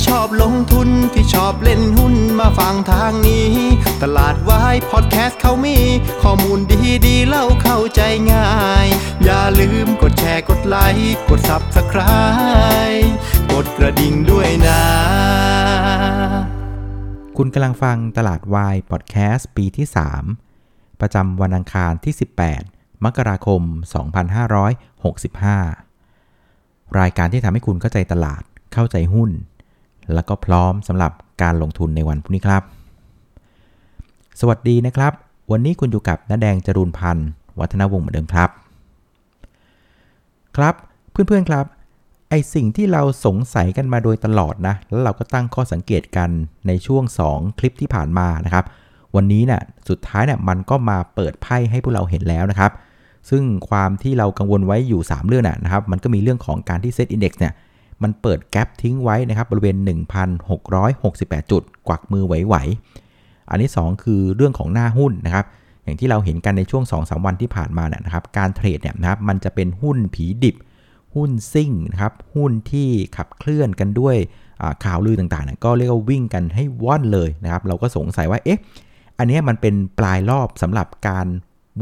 ที่ชอบลงทุนที่ชอบเล่นหุ้นมาฟังทางนี้ ตลาดวายพอดแคสต์เขามี ข้อมูลดีดีเล่าเข้าใจง่าย อย่าลืมกดแชร์กดไลค์กด Subscribe กดกระดิ่งด้วยนะ คุณกำลังฟังตลาดวายพอดแคสต์ปีที่ 3 ประจำวันอังคารที่ 18 มกราคม 2565 รายการที่ทำให้คุณเข้าใจตลาดเข้าใจหุ้น แล้วก็พร้อมสำหรับการลงทุนในวันพรุ่งนี้ครับ สวัสดีนะครับ วันนี้คุณอยู่กับน้าแดงจรูนพันธ์วัฒนวงศ์เหมือนเดิมครับ ครับเพื่อนๆครับไอสิ่งที่เราสงสัยกันมาโดยตลอดนะ แล้วเราก็ตั้งข้อสังเกตกันในช่วง 2 คลิปที่ผ่านมานะครับ วันนี้เนะ่ยสุดท้ายเนี่ยมันก็มาเปิดไพ่ให้พวกเราเห็นแล้วนะครับ ซึ่งความที่เรากังวลไว้อยู่ 3 เรื่องนะนะครับ มันก็มีเรื่องของการที่เซตอินดี x เนี่ย มันเปิดแกลบทิ้งไว้นะครับบริเวณ 1,668 จุด กวักมือไหวๆอันที่ 2 คือเรื่องของหน้าหุ้นนะครับอย่างที่เราเห็นกันในช่วง 2-3 วันที่ผ่านมาเนี่ยนะครับการเทรดเนี่ยนะครับมันจะเป็นหุ้นผีดิบ หุ้นซิ่งนะครับหุ้นที่ขับเคลื่อนกันด้วยข่าวลือต่างๆเนี่ยก็เรียกว่าวิ่งกันให้ว่อนเลยนะครับเราก็สงสัยว่าเอ๊ะอันนี้มันเป็นปลายรอบสำหรับการ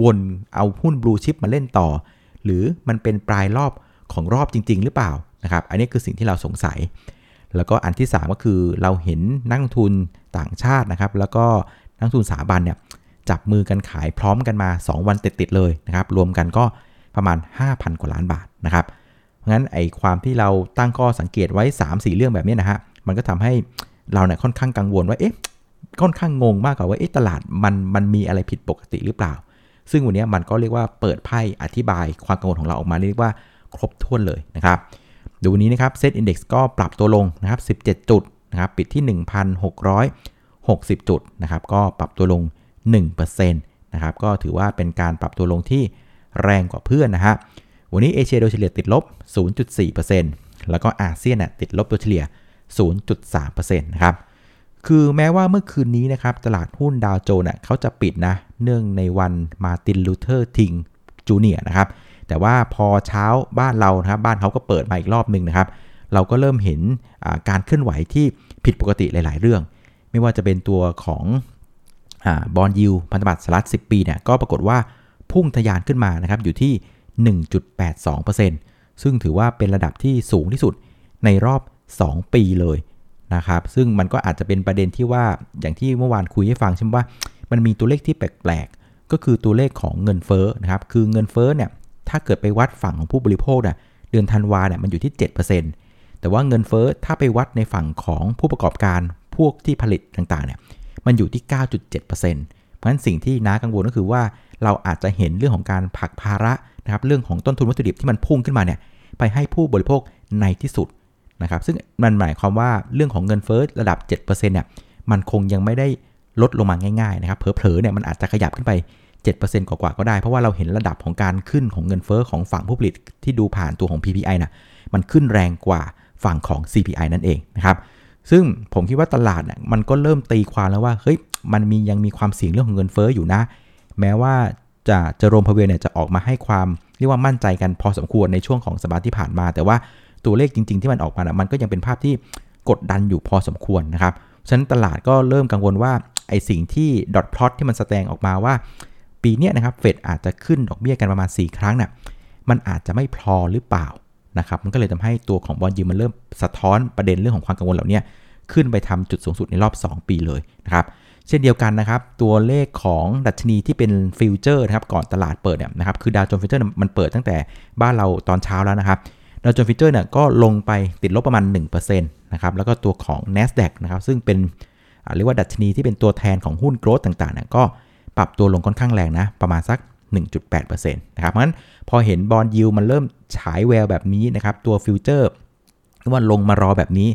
วนเอาหุ้นบลูชิปมาเล่นต่อ หรือมันเป็นปลายรอบของรอบจริง ๆ หรือเปล่า นะครับ อันนี้คือสิ่งที่เราสงสัย แล้วก็อันที่ 3 ก็คือเราเห็นนักทุนต่างชาตินะครับ แล้วก็นักทุนสถาบันเนี่ยจับมือกันขายพร้อมกันมา 2 วันติดๆเลยนะครับ รวมกันก็ประมาณ 5,000 กว่าล้านบาทนะครับ เพราะงั้นไอ้ความที่เราตั้งข้อสังเกตไว้ 3-4 เรื่องแบบนี้นะฮะ มันก็ทำให้เราเนี่ยค่อนข้างกังวลว่า เอ๊ะ ค่อนข้างงงมากกว่าว่า เอ๊ะ ตลาดมันมันมีอะไรผิดปกติหรือเปล่า ซึ่งวันนี้มันก็เรียกว่าเปิดไพ่อธิบายความกังวลของเราออกมาเรียกว่าครบถ้วนเลยนะครับ ดูวันี้นะครับเซตอินดี x ก็ปรับตัวลงนะครับ 17 จุดนะครับปิดที่ 1,660 จุดนะครับก็ปรับตัวลง 1%นะครับก็ถือว่าเป็นการปรับตัวลงที่แรงกว่าเพื่อนนะฮะวันนี้เอเชียโดยเฉลี่ยติดลบ 0.4%แล้วก็อาเซียนติดลบโดยเฉลี่ย 0.3%นะครับคือแม้ว่าเมื่อคืนนี้นะครับตลาดหุ้นดาวโจนส์เขาจะปิดนะเนื่องในวันมาร์ตินลูเธอร์ คิงจูเนียร์นะครับ แต่ว่าพอเช้าบ้านเรานะครับบ้านเขาก็เปิดมาอีกรอบหนึ่งนะครับ เราก็เริ่มเห็นการเคลื่อนไหวที่ผิดปกติหลาย ๆ เรื่อง ไม่ว่าจะเป็นตัวของ bond yield พันธบัตรสหรัฐ10 ปีเนี่ยก็ปรากฏว่าพุ่งทะยานขึ้นมานะครับอยู่ที่ 1.82%ซึ่งถือว่าเป็นระดับที่สูงที่สุดในรอบ 2 ปีเลยนะครับ ซึ่งมันก็อาจจะเป็นประเด็นที่ว่าอย่างที่เมื่อวานคุยให้ฟังใช่ไหมว่า มันมีตัวเลขที่แปลกๆ ก็คือตัวเลขของเงินเฟ้อนะครับ คือเงินเฟ้อเนี่ย ถ้าเกิดไปวัดฝั่งของผู้บริโภคเนี่ยเดือนธันวาเนี่ยมันอยู่ที่ 7%แต่ว่าเงินเฟ้อถ้าไปวัดในฝั่งของผู้ประกอบการพวกที่ผลิตต่างๆเนี่ยมันอยู่ที่ 9.7%เพราะฉะนั้นสิ่งที่น้ากังวลก็คือว่าเราอาจจะเห็นเรื่องของการผักภาระนะครับเรื่องของต้นทุนวัตถุดิบที่มันพุ่งขึ้นมาเนี่ยไปให้ผู้บริโภคในที่สุดนะครับซึ่งมันหมายความว่าเรื่องของเงินเฟ้อระดับ 7%เนี่ยมันคงยังไม่ได้ลดลงมาง่ายๆนะครับเผลอๆเนี่ยมันอาจจะขยับขึ้นไป 7%กว่าๆก็ได้ เพราะว่าเราเห็นระดับของการขึ้นของเงินเฟอ้อของฝั่งผู้ผลิตที่ดูผ่านตัวของ PPI นะมันขึ้นแรงกว่าฝั่งของ CPI นั่นเองนะครับซึ่งผมคิดว่าตลาดน่ยมันก็เริ่มตีความแล้วว่าเฮ้ยมันมียังมีความเสี่ยงเรื่องของเงินเฟอ้ออยู่นะ แม้ว่าจะเจะโรมพาเวลเนี่ยจะออกมาให้ความเรียกว่ามั่นใจกันพอสมควรในช่วงของสัปดาห์ที่ผ่านมา แต่ว่าตัวเลขจริง ๆ ที่มันออกมานะมันก็ยังเป็นภาพที่กดดันอยู่พอสมควรนะครับฉะนั้นตลาดก็เริ่มกังวลว่าไอสิ่งที่ดอทพลอตที่มันแสดงออกมาว่า ปีนี้นะครับเฟดอาจจะขึ้นดอกเบี้ยกันประมาณ 4 ครั้งนะ่ะมันอาจจะไม่พอหรือเปล่านะครับมันก็เลยทำให้ตัวของ bond yield มันเริ่มสะท้อนประเด็นเรื่องของความกังวลเหล่านี้ขึ้นไปทำจุดสูงสุดในรอบ 2 ปีเลยนะครับเช่นเดียวกันนะครับ ตัวเลขของดัชนีที่เป็น future นะครับก่อนตลาดเปิดเนี่ยนะครับคือดาวโจนส์ future มันเปิดตั้งแต่บ้านเราตอนเช้าแล้วนะครับดาวโจนส์ future เนี่ยก็ลงไปติดลบประมาณ1%นะครับแล้วก็ตัวของ NASDAQ นะครับซึ่งเป็นเรียกว่าดัชนีที่เป็นตัวแทนของหุ้น growth ต่างๆเนี่ยก็ ปรับตัวลงค่อนข้างแรงนะ ประมาณสัก 1.8%นะครับเพราะฉะนั้นพอเห็น bond yield มันเริ่มฉายแววแบบนี้นะครับ ตัว future ว่าลงมารอแบบนี้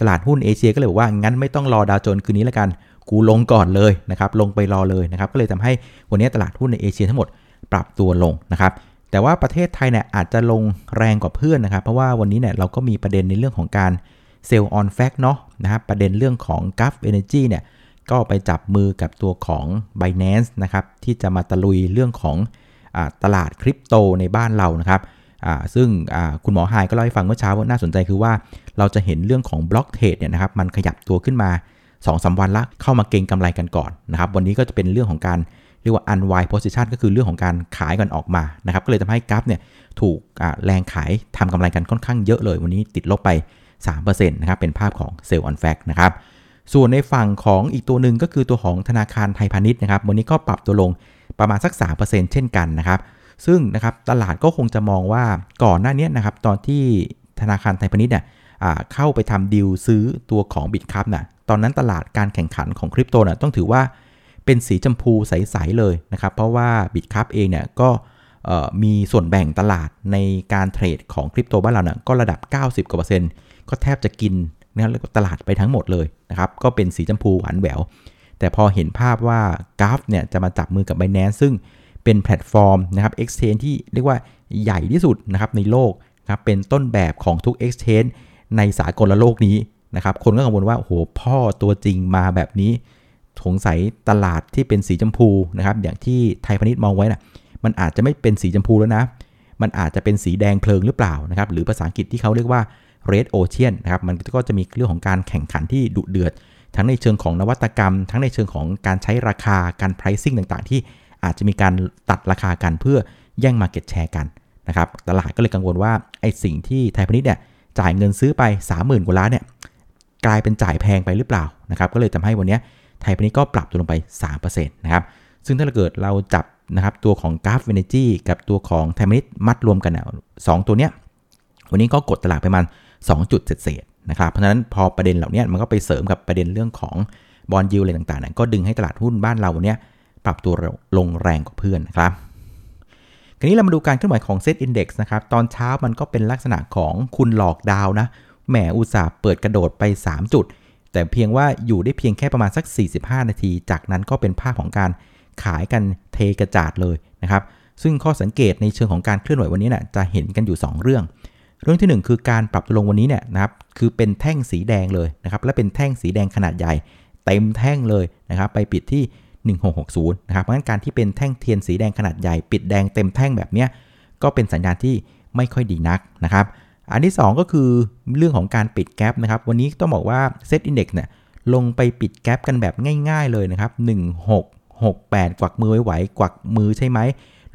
ตลาดหุ้นเอเชียก็เลยบอกว่า งั้นไม่ต้องรอดาวโจนส์คืนนี้แล้วกัน กูลงก่อนเลยนะครับ ลงไปรอเลยนะครับ ก็เลยทำให้วันนี้ตลาดหุ้นในเอเชียทั้งหมดปรับตัวลงนะครับแต่ว่าประเทศไทยเนี่ยอาจจะลงแรงกว่าเพื่อนนะครับ เพราะว่าวันนี้เนี่ยเราก็มีประเด็นในเรื่องของการ sell on fact เนาะนะครับประเด็นเรื่องของ Gulf Energy เนี่ย ก็ไปจับมือกับตัวของ Binance นะครับที่จะมาตะลุยเรื่องของอตลาดคริปโตในบ้านเรานะครับซึ่งคุณหมอไฮก็เล่าให้ฟังเมื่อเช้าว่าน่าสนใจคือว่าเราจะเห็นเรื่องของบล็อกเทรดเนี่ยนะครับมันขยับตัวขึ้นมา2อสวันละเข้ามาเก็งกำไรกันก่อนนะครับวันนี้ก็จะเป็นเรื่องของการเรียกว่า unwind position ก็คือเรื่องของการขายกันออกมานะครับก็เลยทำให้กราฟเนี่ยถูกแรงขายทำกำไรกันค่อนข้างเยอะเลย วันนี้ติดลบไป 3%นะครับเป็นภาพของ sell on fact นะครับ ส่วนในฝั่งของอีกตัวหนึ่งก็คือตัวของธนาคารไทยพาณิชย์นะครับ วันนี้ก็ปรับตัวลงประมาณสัก 3%เช่นกันนะครับ ซึ่งนะครับตลาดก็คงจะมองว่าก่อนหน้านี้นะครับตอนที่ธนาคารไทยพาณิชย์เนี่ยเข้าไปทำดีลซื้อตัวของ Bitkub นะตอนนั้นตลาดการแข่งขันของคริปโตนะต้องถือว่าเป็นสีชมพูใส ๆ เลยนะครับ เพราะว่า Bitkub เองเนี่ยก็มีส่วนแบ่งตลาดในการเทรดของคริปโตบ้านเราเนี่ยก็ระดับ 90กว่าเปอร์เซ็นต์ก็แทบจะกิน นะตลาดไปทั้งหมดเลยนะครับ ก็เป็นสีชมพูหวานแหวว แต่พอเห็นภาพว่า Gulf เนี่ยจะมาจับมือกับ Binance ซึ่งเป็นแพลตฟอร์มนะครับ exchange ที่เรียกว่าใหญ่ที่สุดนะครับในโลกครับเป็นต้นแบบของทุก exchange ในสากลโลกนี้นะครับ คนก็กังวลว่า โอ้โห พ่อตัวจริงมาแบบนี้สงสัยตลาดที่เป็นสีชมพูนะครับ อย่างที่ไทยพาณิชย์มองไว้นะมันอาจจะไม่เป็นสีชมพูแล้วนะ มันอาจจะเป็นสีแดงเพลิงหรือเปล่านะครับ หรือภาษาอังกฤษที่เขาเรียกว่า red ocean นะครับมันก็จะมีเรื่องของการแข่งขันที่ดุเดือด ทั้งในเชิงของนวัตกรรม ทั้งในเชิงของการใช้ราคาการ pricing ต่างๆ ที่อาจจะมีการตัดราคากันเพื่อแย่ง market share กันนะครับตลาดก็เลยกังวลว่าไอ้สิ่งที่ไทยพาณิชย์เนี่ยจ่ายเงินซื้อไป 30,000กว่าล้านเนี่ยกลายเป็นจ่ายแพงไปหรือเปล่านะครับก็เลยทำให้วันนี้ไทยพาณิชย์ก็ปรับตัวลงไป 3%นะครับซึ่งถ้าเกิดเราจับนะครับตัวของ Gulf Energy กับตัวของไทยพาณิชย์มัดรวมกันเนี่ย2 ตัวเนี้ยวันนี้ก็กดตลาดไปประมาณ 2 จุดเศษนะครับเพราะฉะนั้นพอประเด็นเหล่านี้มันก็ไปเสริมกับประเด็นเรื่องของ bond yield อะไรต่างๆก็ดึงให้ตลาดหุ้นบ้านเราวันนี้ปรับตัวลงแรงกว่าเพื่อนนะครับทีนี้เรามาดูการเคลื่อนไหวของเซตอินดี x นะครับ ตอนเช้ามันก็เป็นลักษณะของคุณหลอกดาวนะ แหมอุตสาห์เปิดกระโดดไป 3 จุด แต่เพียงว่าอยู่ได้เพียงแค่ประมาณสัก 45 นาที จากนั้นก็เป็นภาพของการขายกันเทกระจาดเลยนะครับ ซึ่งข้อสังเกตในเชิงของการเคลื่อนไหววันนี้นะ่ะจะเห็นกันอยู่ 2 เรื่อง เรื่องที่ 1 คือการปรับตัวลงวันนี้เนี่ยนะครับคือเป็นแท่งสีแดงเลยนะครับและเป็นแท่งสีแดงขนาดใหญ่ เต็มแท่งเลยนะครับไปปิดที่ 1660นะครับเพราะงั้นการที่เป็นแท่งเทียนสีแดงขนาดใหญ่ปิดแดงเต็มแท่งแบบนี้ก็เป็นสัญญาณที่ไม่ค่อยดีนักนะครับอันที่ 2 ก็คือเรื่องของการปิด gap นะครับวันนี้ต้องบอกว่าเซตอินเดี x เนี่ยลงไปปิด gap กันแบบง่าย ๆเลยนะครับ1668 กวักมือไหวกวักมือใช่ไหม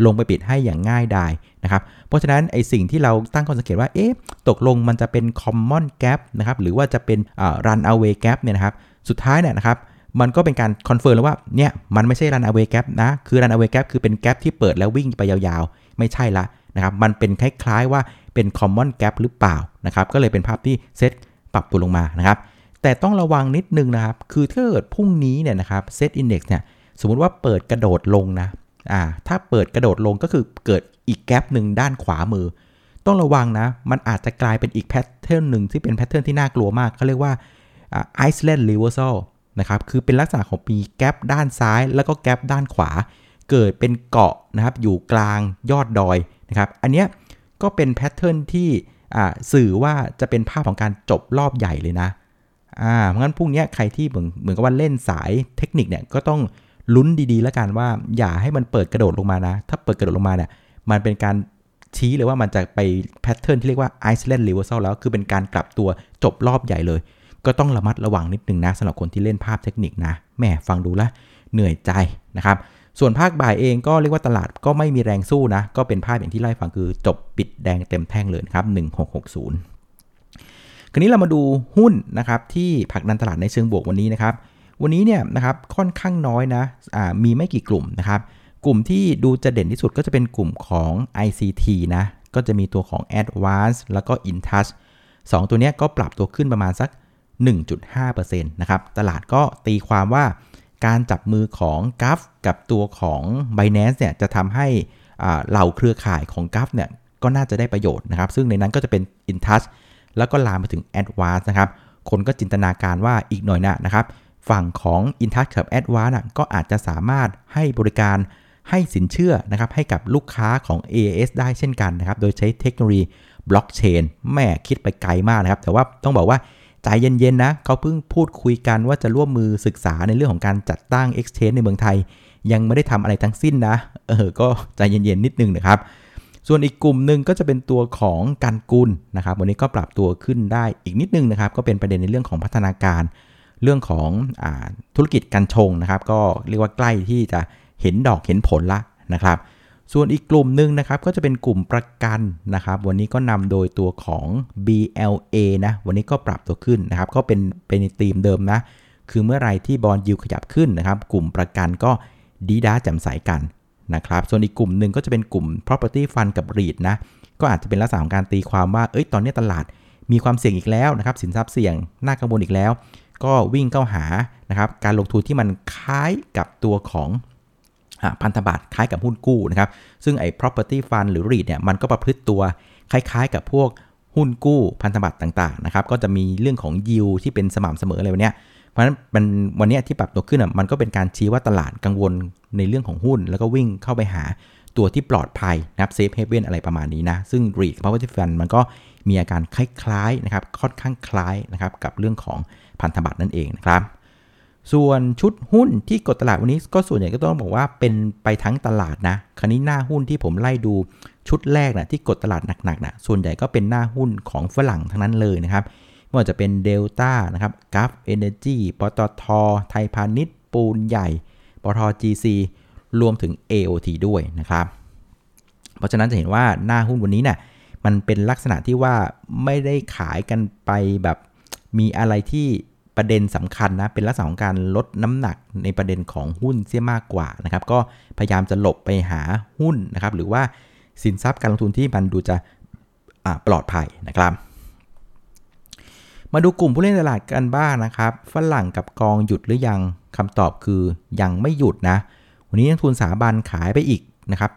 ลงไปปิดให้อย่างง่ายดายนะครับ เพราะฉะนั้นไอสิ่งที่เราตั้งข้อสังเกตว่าเอ๊ะตกลงมันจะเป็น common gap นะครับหรือว่าจะเป็น run away gap เนี่ยนะครับสุดท้ายเนี่ยนะครับมันก็เป็นการ confirm แล้วว่าเนี่ยมันไม่ใช่ run away gap นะคือ run away gap คือเป็น gap ที่เปิดแล้ววิ่งไปยาวๆ ไม่ใช่ละนะครับมันเป็นคล้ายๆว่าเป็น common gap หรือเปล่านะครับก็เลยเป็นภาพที่เซตปรับตัวลงมานะครับแต่ต้องระวังนิดนึงนะครับ คือถ้าเกิดพรุ่งนี้เนี่ยนะครับเซตอินดี x เนี่ย สมมติว่าเปิดกระโดดลงนะ อ่าถ้าเปิดกระโดดลงก็คือเกิดอีก gap หนึ่งด้านขวามือ ต้องระวังนะ มันอาจจะกลายเป็นอีก pattern หนึ่งที่เป็น pattern ที่น่ากลัวมากเขาเรียกว่า island reversal นะครับคือเป็นลักษณะของปี gap ด้านซ้าย แล้วก็แกลบด้านขวา เกิดเป็นเกาะนะครับอยู่กลางยอดดอยนะครับอันเนี้ยก็เป็นแพทเทิร์นที่สื่อว่าจะเป็นภาพของการจบรอบใหญ่เลยนะอ่าเพราะงั้นพรุ่งนี้ใครที่เหมือนเหมือนกับว่าเล่นสายเทคนิคเนี่ยก็ต้อง ลุ้นดีๆ แล้วกันว่าอย่าให้มันเปิดกระโดดลงมานะ ถ้าเปิดกระโดดลงมาเนี่ยมันเป็นการชี้เลยว่ามันจะไปแพทเทิร์นที่เรียกว่า Iceland Reversal แล้วคือเป็นการกลับตัวจบรอบใหญ่เลย ก็ต้องระมัดระวังนิดนึงนะสำหรับคนที่เล่นภาพเทคนิคนะแม่ฟังดูแลเหนื่อยใจนะครับส่วนภาคบ่ายเองก็เรียกว่าตลาดก็ไม่มีแรงสู้นะ ก็เป็นภาพอย่างที่ไล่ฟังคือจบปิดแดงเต็มแท่งเลยครับ 1660 คราวนี้เรามาดูหุ้นนะครับที่ผักดันตลาดในเชิงบวกวันนี้นะครับ วันนี้เนี่ยนะครับค่อนข้างน้อยนะะมีไม่กี่กลุ่มนะครับ กลุ่มที่ดูจะเด่นที่สุดก็จะเป็นกลุ่มของ ICT นะ ก็จะมีตัวของ advanced แล้วก็ InTouch 2 ตัวนี้ก็ปรับตัวขึ้นประมาณสัก 1.5%นะครับ ตลาดก็ตีความว่าการจับมือของกราฟกับตัวของ b i n a n c e เนี่ยจะทำให้เหล่าเครือข่ายของกราฟเนี่ยก็น่าจะได้ประโยชน์นะครับ ซึ่งในนั้นก็จะเป็น InTouch แล้วก็ลามไปถึง advanced นะครับ คนก็จินตนาการว่าอีกหน่อยนะนะครับ ฝั่งของ InTouch กับ Advance ก็อาจจะสามารถให้บริการให้สินเชื่อนะครับให้กับลูกค้าของ AAS ได้เช่นกันนะครับ โดยใช้เทคโนโลยีบล็อกเชนแม่คิดไปไกลมากนะครับ แต่ว่าต้องบอกว่าใจเย็นๆนะเขาเพิ่งพูดคุยกันว่าจะร่วมมือศึกษาในเรื่องของการจัดตั้ง Exchange ในเมืองไทย ยังไม่ได้ทำอะไรทั้งสิ้นนะ เออ ก็ใจเย็นๆนิดนึงนะครับ ส่วนอีกกลุ่มหนึ่งก็จะเป็นตัวของการกุลนะครับ วันนี้ก็ปรับตัวขึ้นได้อีกนิดนึงนะครับ ก็เป็นประเด็นในเรื่องของพัฒนาการ เรื่องของอธุรกิจการชงนะครับ ก็เรียกว่าใกล้ที่จะเห็นดอกเห็นผลละนะครับ ส่วนอีกกลุ่มหนึ่งนะครับก็จะเป็นกลุ่มประกันนะครับ วันนี้ก็นำโดยตัวของ BLA นะวันนี้ก็ปรับตัวขึ้นนะครับ ก็เป็นเป็นธีมเดิมนะคือเมื่อไรที่บอลยูขยับขึ้นนะครับ กลุ่มประกันก็ดีด้าแจ่มใสกันนะครับ ส่วนอีกกลุ่มหนึ่งก็จะเป็นกลุ่ม property fund กับ REIT นะก็อาจจะเป็นลักษณะของการตีความว่าเอ้ยตอนนี้ตลาดมีความเสี่ยงอีกแล้วนะครับ สินทรัพย์เสี่ยงน่ากังวลอีกแล้ว ก็วิ่งเข้าหานะครับการลงทุนที่มันคล้ายกับตัวของพันธบัตรคล้ายกับหุ้นกู้นะครับซึ่งไอ้ property fund หรือ REIT เนี่ยมันก็ประพฤติตัวคล้ายๆ กับพวกหุ้นกู้พันธบัตรต่างๆนะครับก็จะมีเรื่องของยิวที่เป็นสม่ำเสมออะไรแบบนี้เพราะฉะนั้นมันวันนี้ที่ปรับตัวขึ้นอะมันก็เป็นการชี้ว่าตลาดกังวลในเรื่องของหุ้น แล้วก็วิ่งเข้าไปหาตัวที่ปลอดภัยนะครับเซฟเฮเว่นอะไรประมาณนี้นะซึ่ง REIT Property Fund มันก็มีอาการคล้ายๆนะครับค่อนข้างคล้ายนะครับกับเรื่องของ พันธบัตรนั่นเองนะครับ ส่วนชุดหุ้นที่กดตลาดวันนี้ก็ส่วนใหญ่ก็ต้องบอกว่าเป็นไปทั้งตลาดนะคราวนี้หน้าหุ้นที่ผมไล่ดูชุดแรกนะที่กดตลาดหนักๆนะส่วนใหญ่ก็เป็นหน้าหุ้นของฝรั่งทั้งนั้นเลยนะครับไม่ว่าจะเป็นเดลต้านะครับกัฟเอเนจีปตทไทยพาณิชย์ ปูนใหญ่ปตท GC รวมถึง AOT ด้วยนะครับ เพราะฉะนั้นจะเห็นว่าหน้าหุ้นวันนี้เนะี่ยมันเป็นลักษณะที่ว่าไม่ได้ขายกันไปแบบ มีอะไรที่ประเด็นสำคัญนะ เป็นลักษณะของการลดน้ำหนักในประเด็นของหุ้นเสียมากกว่านะครับ ก็พยายามจะหลบไปหาหุ้นนะครับ หรือว่าสินทรัพย์การลงทุนที่มันดูจะปลอดภัยนะครับ มาดูกลุ่มผู้เล่นตลาดกันบ้างนะครับ ฝรั่งกับกองหยุดหรือยังคำตอบคือยังไม่หยุดนะ วันนี้นักทุนสถาบันขายไปอีกนะครับ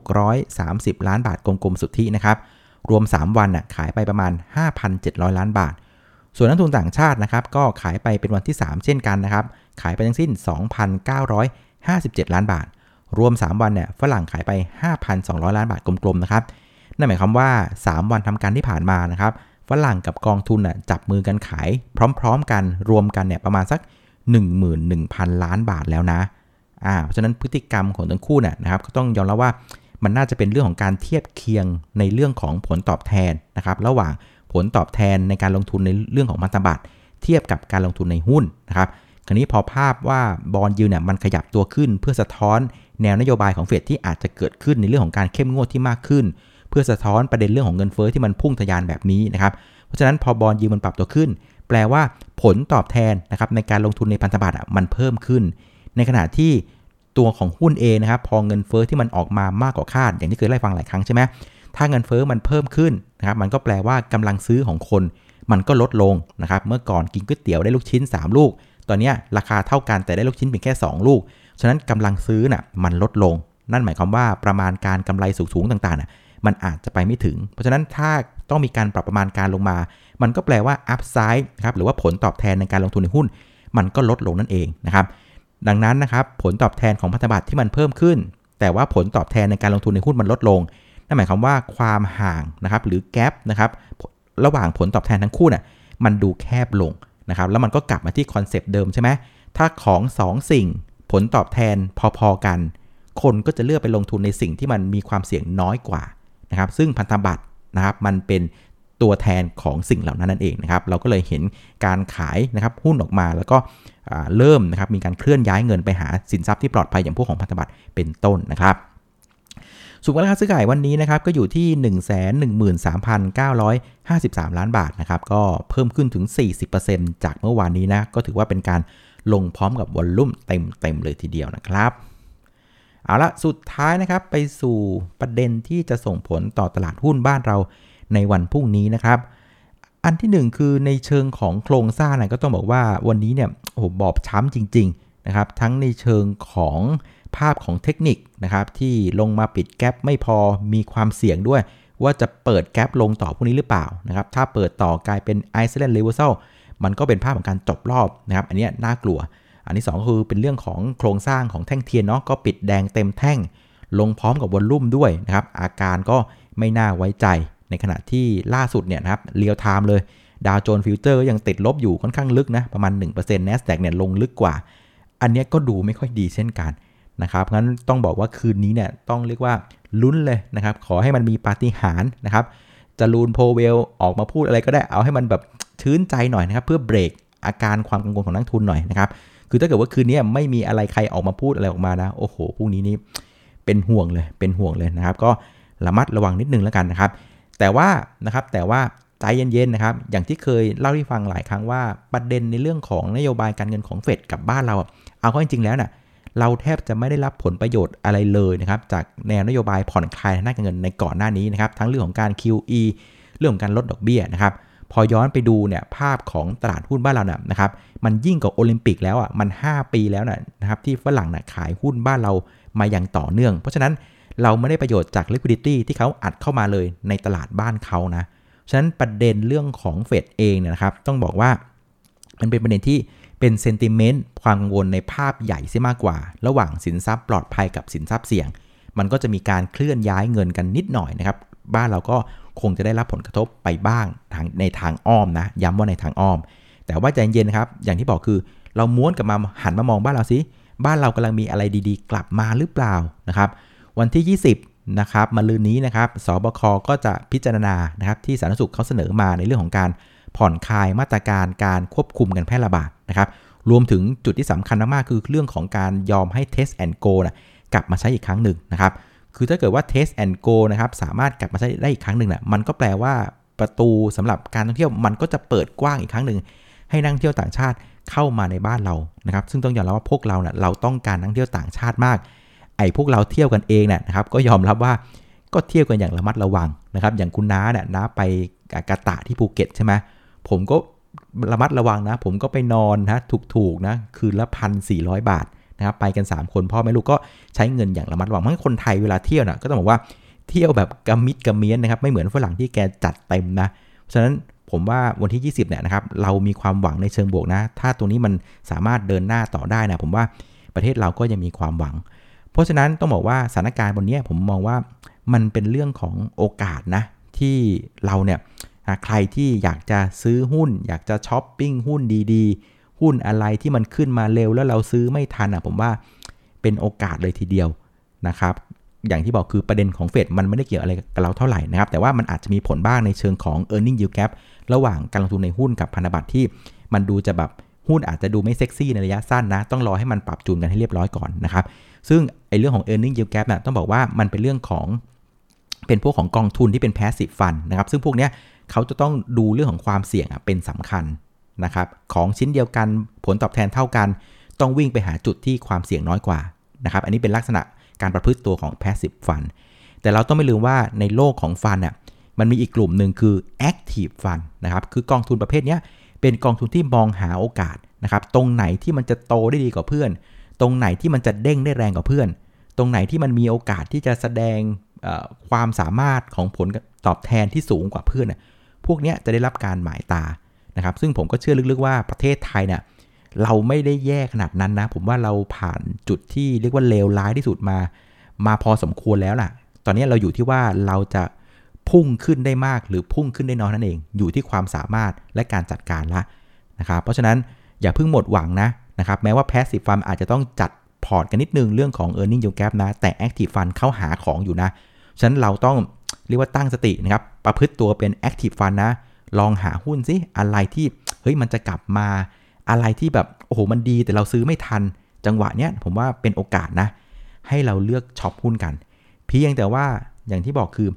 2,630 ล้านบาทกลมๆสุทธินะครับ รวม 3 วันน่ะขายไปประมาณ 5,700 ล้านบาท ส่วนนักทุนต่างชาตินะครับก็ขายไปเป็นวันที่ 3 เช่นกันนะครับ ขายไปทั้งสิ้น 2,957 ล้านบาท รวม 3 วันเนี่ยฝรั่งขายไป 5,200 ล้านบาทกลมๆนะครับนั่นหมายความว่า 3 วันทำการที่ผ่านมานะครับฝรั่งกับกองทุนอะจับมือกันขาย พร้อมๆ กันรวมกันเนี่ยประมาณสัก 11,000 ล้านบาทแล้วนะอ่าเพราะฉะนั้นพฤติกรรมของทั้งคู่เนี่ยนะครับก็ต้องยอมรับว่ามันน่าจะเป็นเรื่องของการเทียบเคียงในเรื่องของผลตอบแทนนะครับ ระหว่าง ผลตอบแทนในการลงทุนในเรื่องของพันธบัตรเทียบกับการลงทุนในหุ้นนะครับคราวนี้พอภาพว่าบอลยูเนี่ยมันขยับตัวขึ้น เพื่อสะท้อนแนวนโยบายของเฟดที่อาจจะเกิดขึ้นในเรื่องของการเข้มงวดที่มากขึ้น เพื่อสะท้อนประเด็นเรื่องของเงินเฟอ้อที่มันพุ่งทะยานแบบนี้นะครับเพราะฉะนั้นพอบอลยูมันปรับตัวขึ้น แปลว่าผลตอบแทนนะครับในการลงทุนในพันธบัตรมันเพิ่มขึ้น ในขณะที่ตัวของหุ้นเองนะครับพอเงินเฟอ้อที่มันออกมามากกว่าคาด อย่างที่เคยไล่ฟังหลายครั้งใช่ไหม ถ้าเงินเฟอ้อมันเพิ่มขึ้นนะครับมันก็แปลว่ากำลังซื้อของคนมันก็ลดลงนะครับเมื่อก่อนกินก๋วยเตี๋ยวได้ลูกชิ้น 3 ลูก ตอนนี้ราคาเท่ากันแต่ได้ลูกชิ้นเพียงแค่ 2 ลูก ฉะนั้นกำลังซื้อน่ะมันลดลง นั่นหมายความว่าประมาณการกำไรสูงๆต่างๆน่ะมันอาจจะไปไม่ถึง เพราะฉะนั้นถ้าต้องมีการปรับประมาณการลงมา มันก็แปลว่า upside นะครับหรือว่าผลตอบแทนในการลงทุนในหุ้น มันก็ลดลงนั่นเองนะครับดังนั้นนะครับผลตอบแทนของพันธบัตรที่มันเพิ่มขึ้น แต่ว่าผลตอบแทนในการลงทุนในหุ้นมันลดลง นั่นหมายความว่าความห่างนะครับหรือ gap นะครับระหว่างผลตอบแทนทั้งคู่น่ะมันดูแคบลงนะครับแล้วมันก็กลับมาที่คอนเซปต์เดิมใช่ไหมถ้าของ2 สิ่งผลตอบแทนพอๆกัน คนก็จะเลือกไปลงทุนในสิ่งที่มันมีความเสี่ยงน้อยกว่านะครับซึ่งพันธบัตรนะครับมันเป็นตัวแทนของสิ่งเหล่านั้นนั่นเองนะครับเราก็เลยเห็นการขายนะครับหุ้นออกมาแล้วก็เริ่มนะครับมีการเคลื่อนย้ายเงินไปหาสินทรัพย์ที่ปลอดภัยอย่างพวกของพันธบัตรเป็นต้นนะครับ สุขราคาซื้อขายวันนี้นะครับก็อยู่ที่ 113,953 ล้านบาทนะครับก็เพิ่มขึ้นถึง 40%จากเมื่อวานนี้นะก็ถือว่าเป็นการลงพร้อมกับวอลลุ่มเต็มๆเลยทีเดียวนะครับเอาละสุดท้ายนะครับไปสู่ประเด็นที่จะส่งผลต่อตลาดหุ้นบ้านเราในวันพรุ่งนี้นะครับ อันที่ 1 คือในเชิงของโครงสร้างนะก็ต้องบอกว่าวันนี้เนี่ยโอ้โหบอบช้ำจริง ๆ นะครับ ทั้งในเชิงของ ภาพของเทคนิคนะครับที่ลงมาปิดแกลบไม่พอมีความเสี่ยงด้วย ว่าจะเปิดแกลบลงต่อพวกนี้หรือเปล่านะครับถ้าเปิดต่อกลายเป็นไอซ์แลนด์เลเวลมันก็เป็นภาพของการจบรอบนะครับอันนี้น่ากลัว อันที่2ก็คือเป็นเรื่องของโครงสร้างของแท่งเทียนเนาะก็ปิดแดงเต็มแท่ง ลงพร้อมกับ volume ด้วยนะครับอาการก็ไม่น่าไว้ใจ ในขณะที่ล่าสุดเนี่ยนะครับ real time เลยดาวโจนส์ future ยังติดลบอยู่ค่อนข้างลึกนะประมาณ 1% NASDAQ เนี่ยลงลึกกว่า อันนี้ก็ดูไม่ค่อยดีเช่นกัน นะครับงั้นต้องบอกว่าคืนนี้เนี่ยต้องเรียกว่าลุ้นเลยนะครับ ขอให้มันมีปาฏิหาริย์นะครับจรูนโพเวลออกมาพูดอะไรก็ได้เอาให้มันแบบชื้นใจหน่อยนะครับ เพื่อเบรกอาการความกังวลของนักทุนหน่อยนะครับ คือถ้าเกิดว่าคืนนี้ไม่มีอะไรใครออกมาพูดอะไรออกมานะโอ้โหพรุ่งนี้นี่เป็นห่วงเลยเป็นห่วงเลยนะครับ ก็ระมัดระวังนิดนึงแล้วกันนะครับ แต่ว่านะครับแต่ว่าใจเย็นๆนะครับ อย่างที่เคยเล่าให้ฟังหลายครั้งว่าประเด็นในเรื่องของนโยบายการเงินของเฟดกับบ้านเราเอาเข้าจริงๆแล้วนะ่ะ เราแทบจะไม่ได้รับผลประโยชน์อะไรเลยนะครับจากแนวนโยบายผ่อนคลายทางด้านการเงินในก่อนหน้านี้นะครับทั้งเรื่องของการ QE เรื่องของการลดดอกเบี้ยนะครับพอย้อนไปดูเนี่ยภาพของตลาดหุ้นบ้านเราเนี่ยนะครับมันยิ่งกว่าโอลิมปิกแล้วอะมัน 5 ปีแล้วนะครับที่ฝรั่งน่ะขายหุ้นบ้านเรามาอย่างต่อเนื่อง เพราะฉะนั้นเราไม่ได้ประโยชน์จาก liquidity ที่เขาอัดเข้ามาเลยในตลาดบ้านเขานะฉะนั้นประเด็นเรื่องของเฟดเองเนี่ยนะครับต้องบอกว่ามันเป็นประเด็นที่ เป็นเซนติเมนต์ความกังวลในภาพใหญ่เสียมากกว่า ระหว่างสินทรัพย์ปลอดภัยกับสินทรัพย์เสี่ยง มันก็จะมีการเคลื่อนย้ายเงินกันนิดหน่อยนะครับ บ้านเราก็คงจะได้รับผลกระทบไปบ้างทางในทางอ้อมนะ ย้ำว่าในทางอ้อม แต่ว่าใจเย็นนะครับ อย่างที่บอกคือ เราม้วนกลับมาหันมามองบ้านเราสิ บ้านเรากำลังมีอะไรดีๆ กลับมาหรือเปล่านะครับ วันที่ 20นะครับมาลืนนี้นะครับ สบค ก็จะพิจารณานะครับที่สาธารณสุขเขาเสนอมาในเรื่องของการผ่อนคลายมาตรการการควบคุมการแพร่ระบาด นะครับรวมถึงจุดที่สำคัญมากๆคือเรื่องของการยอมให้ Test and Go นะกลับมาใช้อีกครั้งหนึ่งนะครับคือถ้าเกิดว่า Test and Go นะครับสามารถกลับมาใช้ได้อีกครั้งหนึ่งนะมันก็แปลว่าประตูสำหรับการท่องเที่ยวมันก็จะเปิดกว้างอีกครั้งหนึ่งให้นักท่องเที่ยวต่างชาติเข้ามาในบ้านเรานะครับ ซึ่งต้องยอมรับว่าพวกเราเนะ่ยเราต้องการนักท่องเที่ยวต่างชาติมาก ไอ้พวกเราเที่ยวกันเองเนี่ยนะครับ ก็ยอมรับว่าก็เที่ยวกันอย่างระมัดระวังนะครับ อย่างคุณน้าเนี่ยน้าไปกาตะที่ภูเก็ตใช่ไหมผมก็ ระมัดระวังนะ ผมก็ไปนอนนะถูกๆนะคืนละพันสี่ร้อยบาทนะครับไปกัน 3 คนพ่อแม่ลูกก็ใช้เงินอย่างระมัดระวังเพราะคนไทยเวลาเที่ยวนะก็ต้องบอกว่าเที่ยวแบบกำมิดกำเมียนนะครับไม่เหมือนฝรั่งที่แกจัดเต็มนะฉะนั้นผมว่าวันที่ 20เนี่ยนะครับเรามีความหวังในเชิงบวกนะ ถ้าตรงนี้มันสามารถเดินหน้าต่อได้นะผมว่าประเทศเราก็ยังมีความหวัง เพราะฉะนั้นต้องบอกว่าสถานการณ์บนนี้ผมมองว่ามันเป็นเรื่องของโอกาสนะที่เราเนี่ย ใครที่อยากจะซื้อหุ้น อยากจะช้อปปิ้งหุ้นดีๆ หุ้นอะไรที่มันขึ้นมาเร็วแล้วเราซื้อไม่ทันอะผมว่าเป็นโอกาสเลยทีเดียวนะครับ อย่างที่บอกคือประเด็นของเฟดมันไม่ได้เกี่ยวอะไรกับเราเท่าไหร่นะครับ แต่ว่ามันอาจจะมีผลบ้างในเชิงของ e a r n i n g yield gap ระหว่างการลงทุนในหุ้นกับพันธบัตรที่มันดูจะแบบหุ้นอาจจะดูไม่เซ็กซี่ในระยะสั้นนะ ต้องรอให้มันปรับจูนกันให้เรียบร้อยก่อนนะครับ ซึ่งไอ้เรื่องของ e a r n i n g yield gap นะต้องบอกว่ามันเป็นเรื่องของเป็นพวกของกองทุนที่เป็น passive fund นะครับ ซึ่งพวกเนี้ย เขาจะต้องดูเรื่องของความเสี่ยงเป็นสำคัญนะครับ ของชิ้นเดียวกันผลตอบแทนเท่ากัน ต้องวิ่งไปหาจุดที่ความเสี่ยงน้อยกว่านะครับ อันนี้เป็นลักษณะการประพฤติตัวของ passive fund แต่เราต้องไม่ลืมว่าในโลกของฟันน่ยมันมีอีกกลุ่มหนึ่งคือ active fund นะครับ คือกองทุนประเภทนี้เป็นกองทุนที่มองหาโอกาสนะครับ ตรงไหนที่มันจะโตได้ดีกว่าเพื่อน ตรงไหนที่มันจะเด้งได้แรงกว่าเพื่อน ตรงไหนที่มันมีโอกาสที่จะแสดงความสามารถของผลตอบแทนที่สูงกว่าเพื่อน พวกนี้จะได้รับการหมายตานะครับ ซึ่งผมก็เชื่อลึกๆว่าประเทศไทยเนี่ยเราไม่ได้แย่ขนาดนั้นนะ ผมว่าเราผ่านจุดที่เรียกว่าเลวร้ายที่สุดมา มาพอสมควรแล้วล่ะ ตอนนี้เราอยู่ที่ว่าเราจะพุ่งขึ้นได้มากหรือพุ่งขึ้นได้น้อยนั่นเอง อยู่ที่ความสามารถและการจัดการละนะครับ เพราะฉะนั้นอย่าเพิ่งหมดหวังนะนะครับ แม้ว่า passive fund อาจจะต้องจัดพอร์ตกันนิดนึงเรื่องของ earning yield gap นะ แต่ active fund เข้าหาของอยู่นะ ฉะนั้นเราต้องเรียกว่าตั้งสตินะครับ ประพฤติตัวเป็น active fund นะ ลองหาหุ้นสิอะไรที่เฮ้ยมันจะกลับมาอะไรที่แบบโอ้โหมันดีแต่เราซื้อไม่ทัน จังหวะเนี้ยผมว่าเป็นโอกาสนะ ให้เราเลือกช็อปหุ้นกัน เพียงแต่ว่าอย่างที่บอกคือ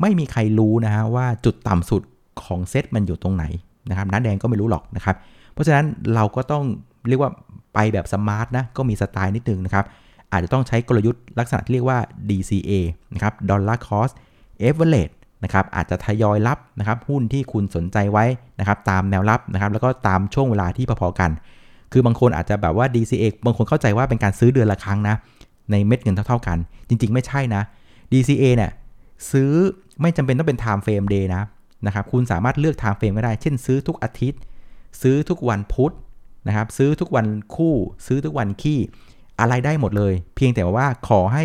ไม่มีใครรู้นะฮะว่าจุดต่ำสุดของเซตมันอยู่ตรงไหนนะครับน้าแดงก็ไม่รู้หรอกนะครับ เพราะฉะนั้นเราก็ต้องเรียกว่าไปแบบสมาร์ทนะก็มีสไตล์นิดนึงนะครับ อาจจะต้องใช้กลยุทธ์ลักษณะที่เรียกว่า DCA นะครับ Dollar Cost Average นะครับอาจจะทยอยรับนะครับหุ้นที่คุณสนใจไว้นะครับตามแนวรับนะครับแล้วก็ตามช่วงเวลาที่พอๆกัน คือบางคนอาจจะแบบว่า DCA บางคนเข้าใจว่าเป็นการซื้อเดือนละครั้งนะในเม็ดเงินเท่าๆกัน จริงๆ ไม่ใช่นะ DCA เนี่ยซื้อไม่จำเป็นต้องเป็น time frame day นะนะครับคุณสามารถเลือก time frame ก็ได้ เช่นซื้อทุกอาทิตย์ ซื้อทุกวันพุธนะครับซื้อทุกวันคู่ ซื้อทุกวันขี้ อะไรได้หมดเลย เพียงแต่ว่าขอให้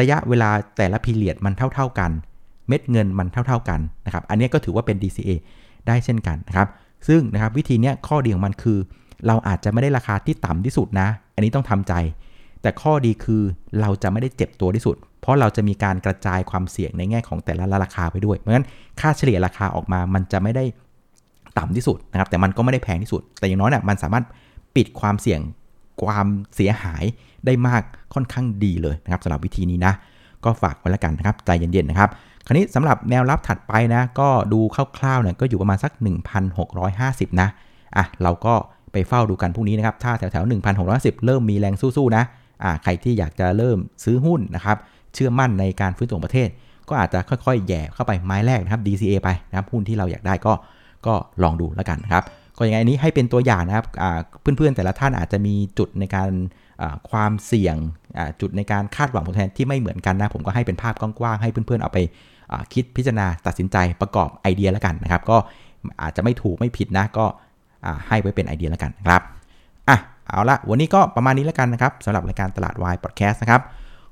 ระยะเวลาแต่ละพีเรียดมันเท่า ๆกัน เม็ดเงินมันเท่า ๆกันนะครับอันนี้ก็ถือว่าเป็น DCA ได้เช่นกันนะครับซึ่งนะครับวิธีนี้ข้อดีของมันคือ เราอาจจะไม่ได้ราคาที่ต่ำที่สุดนะ อันนี้ต้องทำใจ แต่ข้อดีคือเราจะไม่ได้เจ็บตัวที่สุด เพราะเราจะมีการกระจายความเสี่ยงในแง่ของแต่ละราคาไปด้วยเพราะฉะนั้นค่าเฉลี่ยราคาออกมามันจะไม่ได้ต่ำที่สุดนะครับแต่มันก็ไม่ได้แพงที่สุด แต่อย่างน้อยเนี่ยมันสามารถปิดความเสี่ยง ความเสียหายได้มากค่อนข้างดีเลยนะครับสำหรับวิธีนี้นะ ก็ฝากไว้แล้วกันนะครับใจเย็นๆนะครับ คราวนี้สำหรับแนวรับถัดไปนะ ก็ดูคร่าวๆเนี่ยก็อยู่ประมาณสัก 1,650 นะอะเราก็ไปเฝ้าดูกันพรุ่งนี้นะครับ ถ้าแถวๆ 1,610เริ่มมีแรงสู้ๆนะอะใครที่อยากจะเริ่มซื้อหุ้นนะครับ เชื่อมั่นในการฟื้นตัวประเทศ ก็อาจจะค่อยๆ แย่เข้าไปไม้แรกนะครับ DCA ไปนะครับหุ้นที่เราอยากได้ก็ก็ลองดูแล้วกันนะครับ ก็ยังไงนี้ให้เป็นตัวอย่างนะครับเพื่อนๆแต่ละท่านอาจจะมีจุดในการความเสี่ยงจุดในการคาดหวังผลแทนที่ไม่เหมือนกันนะผมก็ให้เป็นภาพกว้างๆให้เพื่อนๆเอาไปคิดพิจารณาตัดสินใจประกอบไอเดียแล้วกันนะครับ ก็อาจจะไม่ถูกไม่ผิดนะก็ให้ไว้เป็นไอเดียแล้วกันครับอะเอาละวันนี้ก็ประมาณนี้แล้วกันนะครับสำหรับรายการตลาดวายพอดแคสต์นะครับ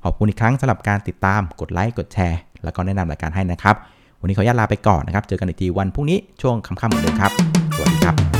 ขอบคุณอีกครั้งสำหรับการติดตามกดไลค์กดแชร์ แล้วก็แนะนำรายการให้นะครับ วันนี้ขออนุญาตลาไปก่อนนะครับ เจอกันอีกทีวันพรุ่งนี้ช่วงค่ำๆเหมือนเดิมครับ สวัสดีครับ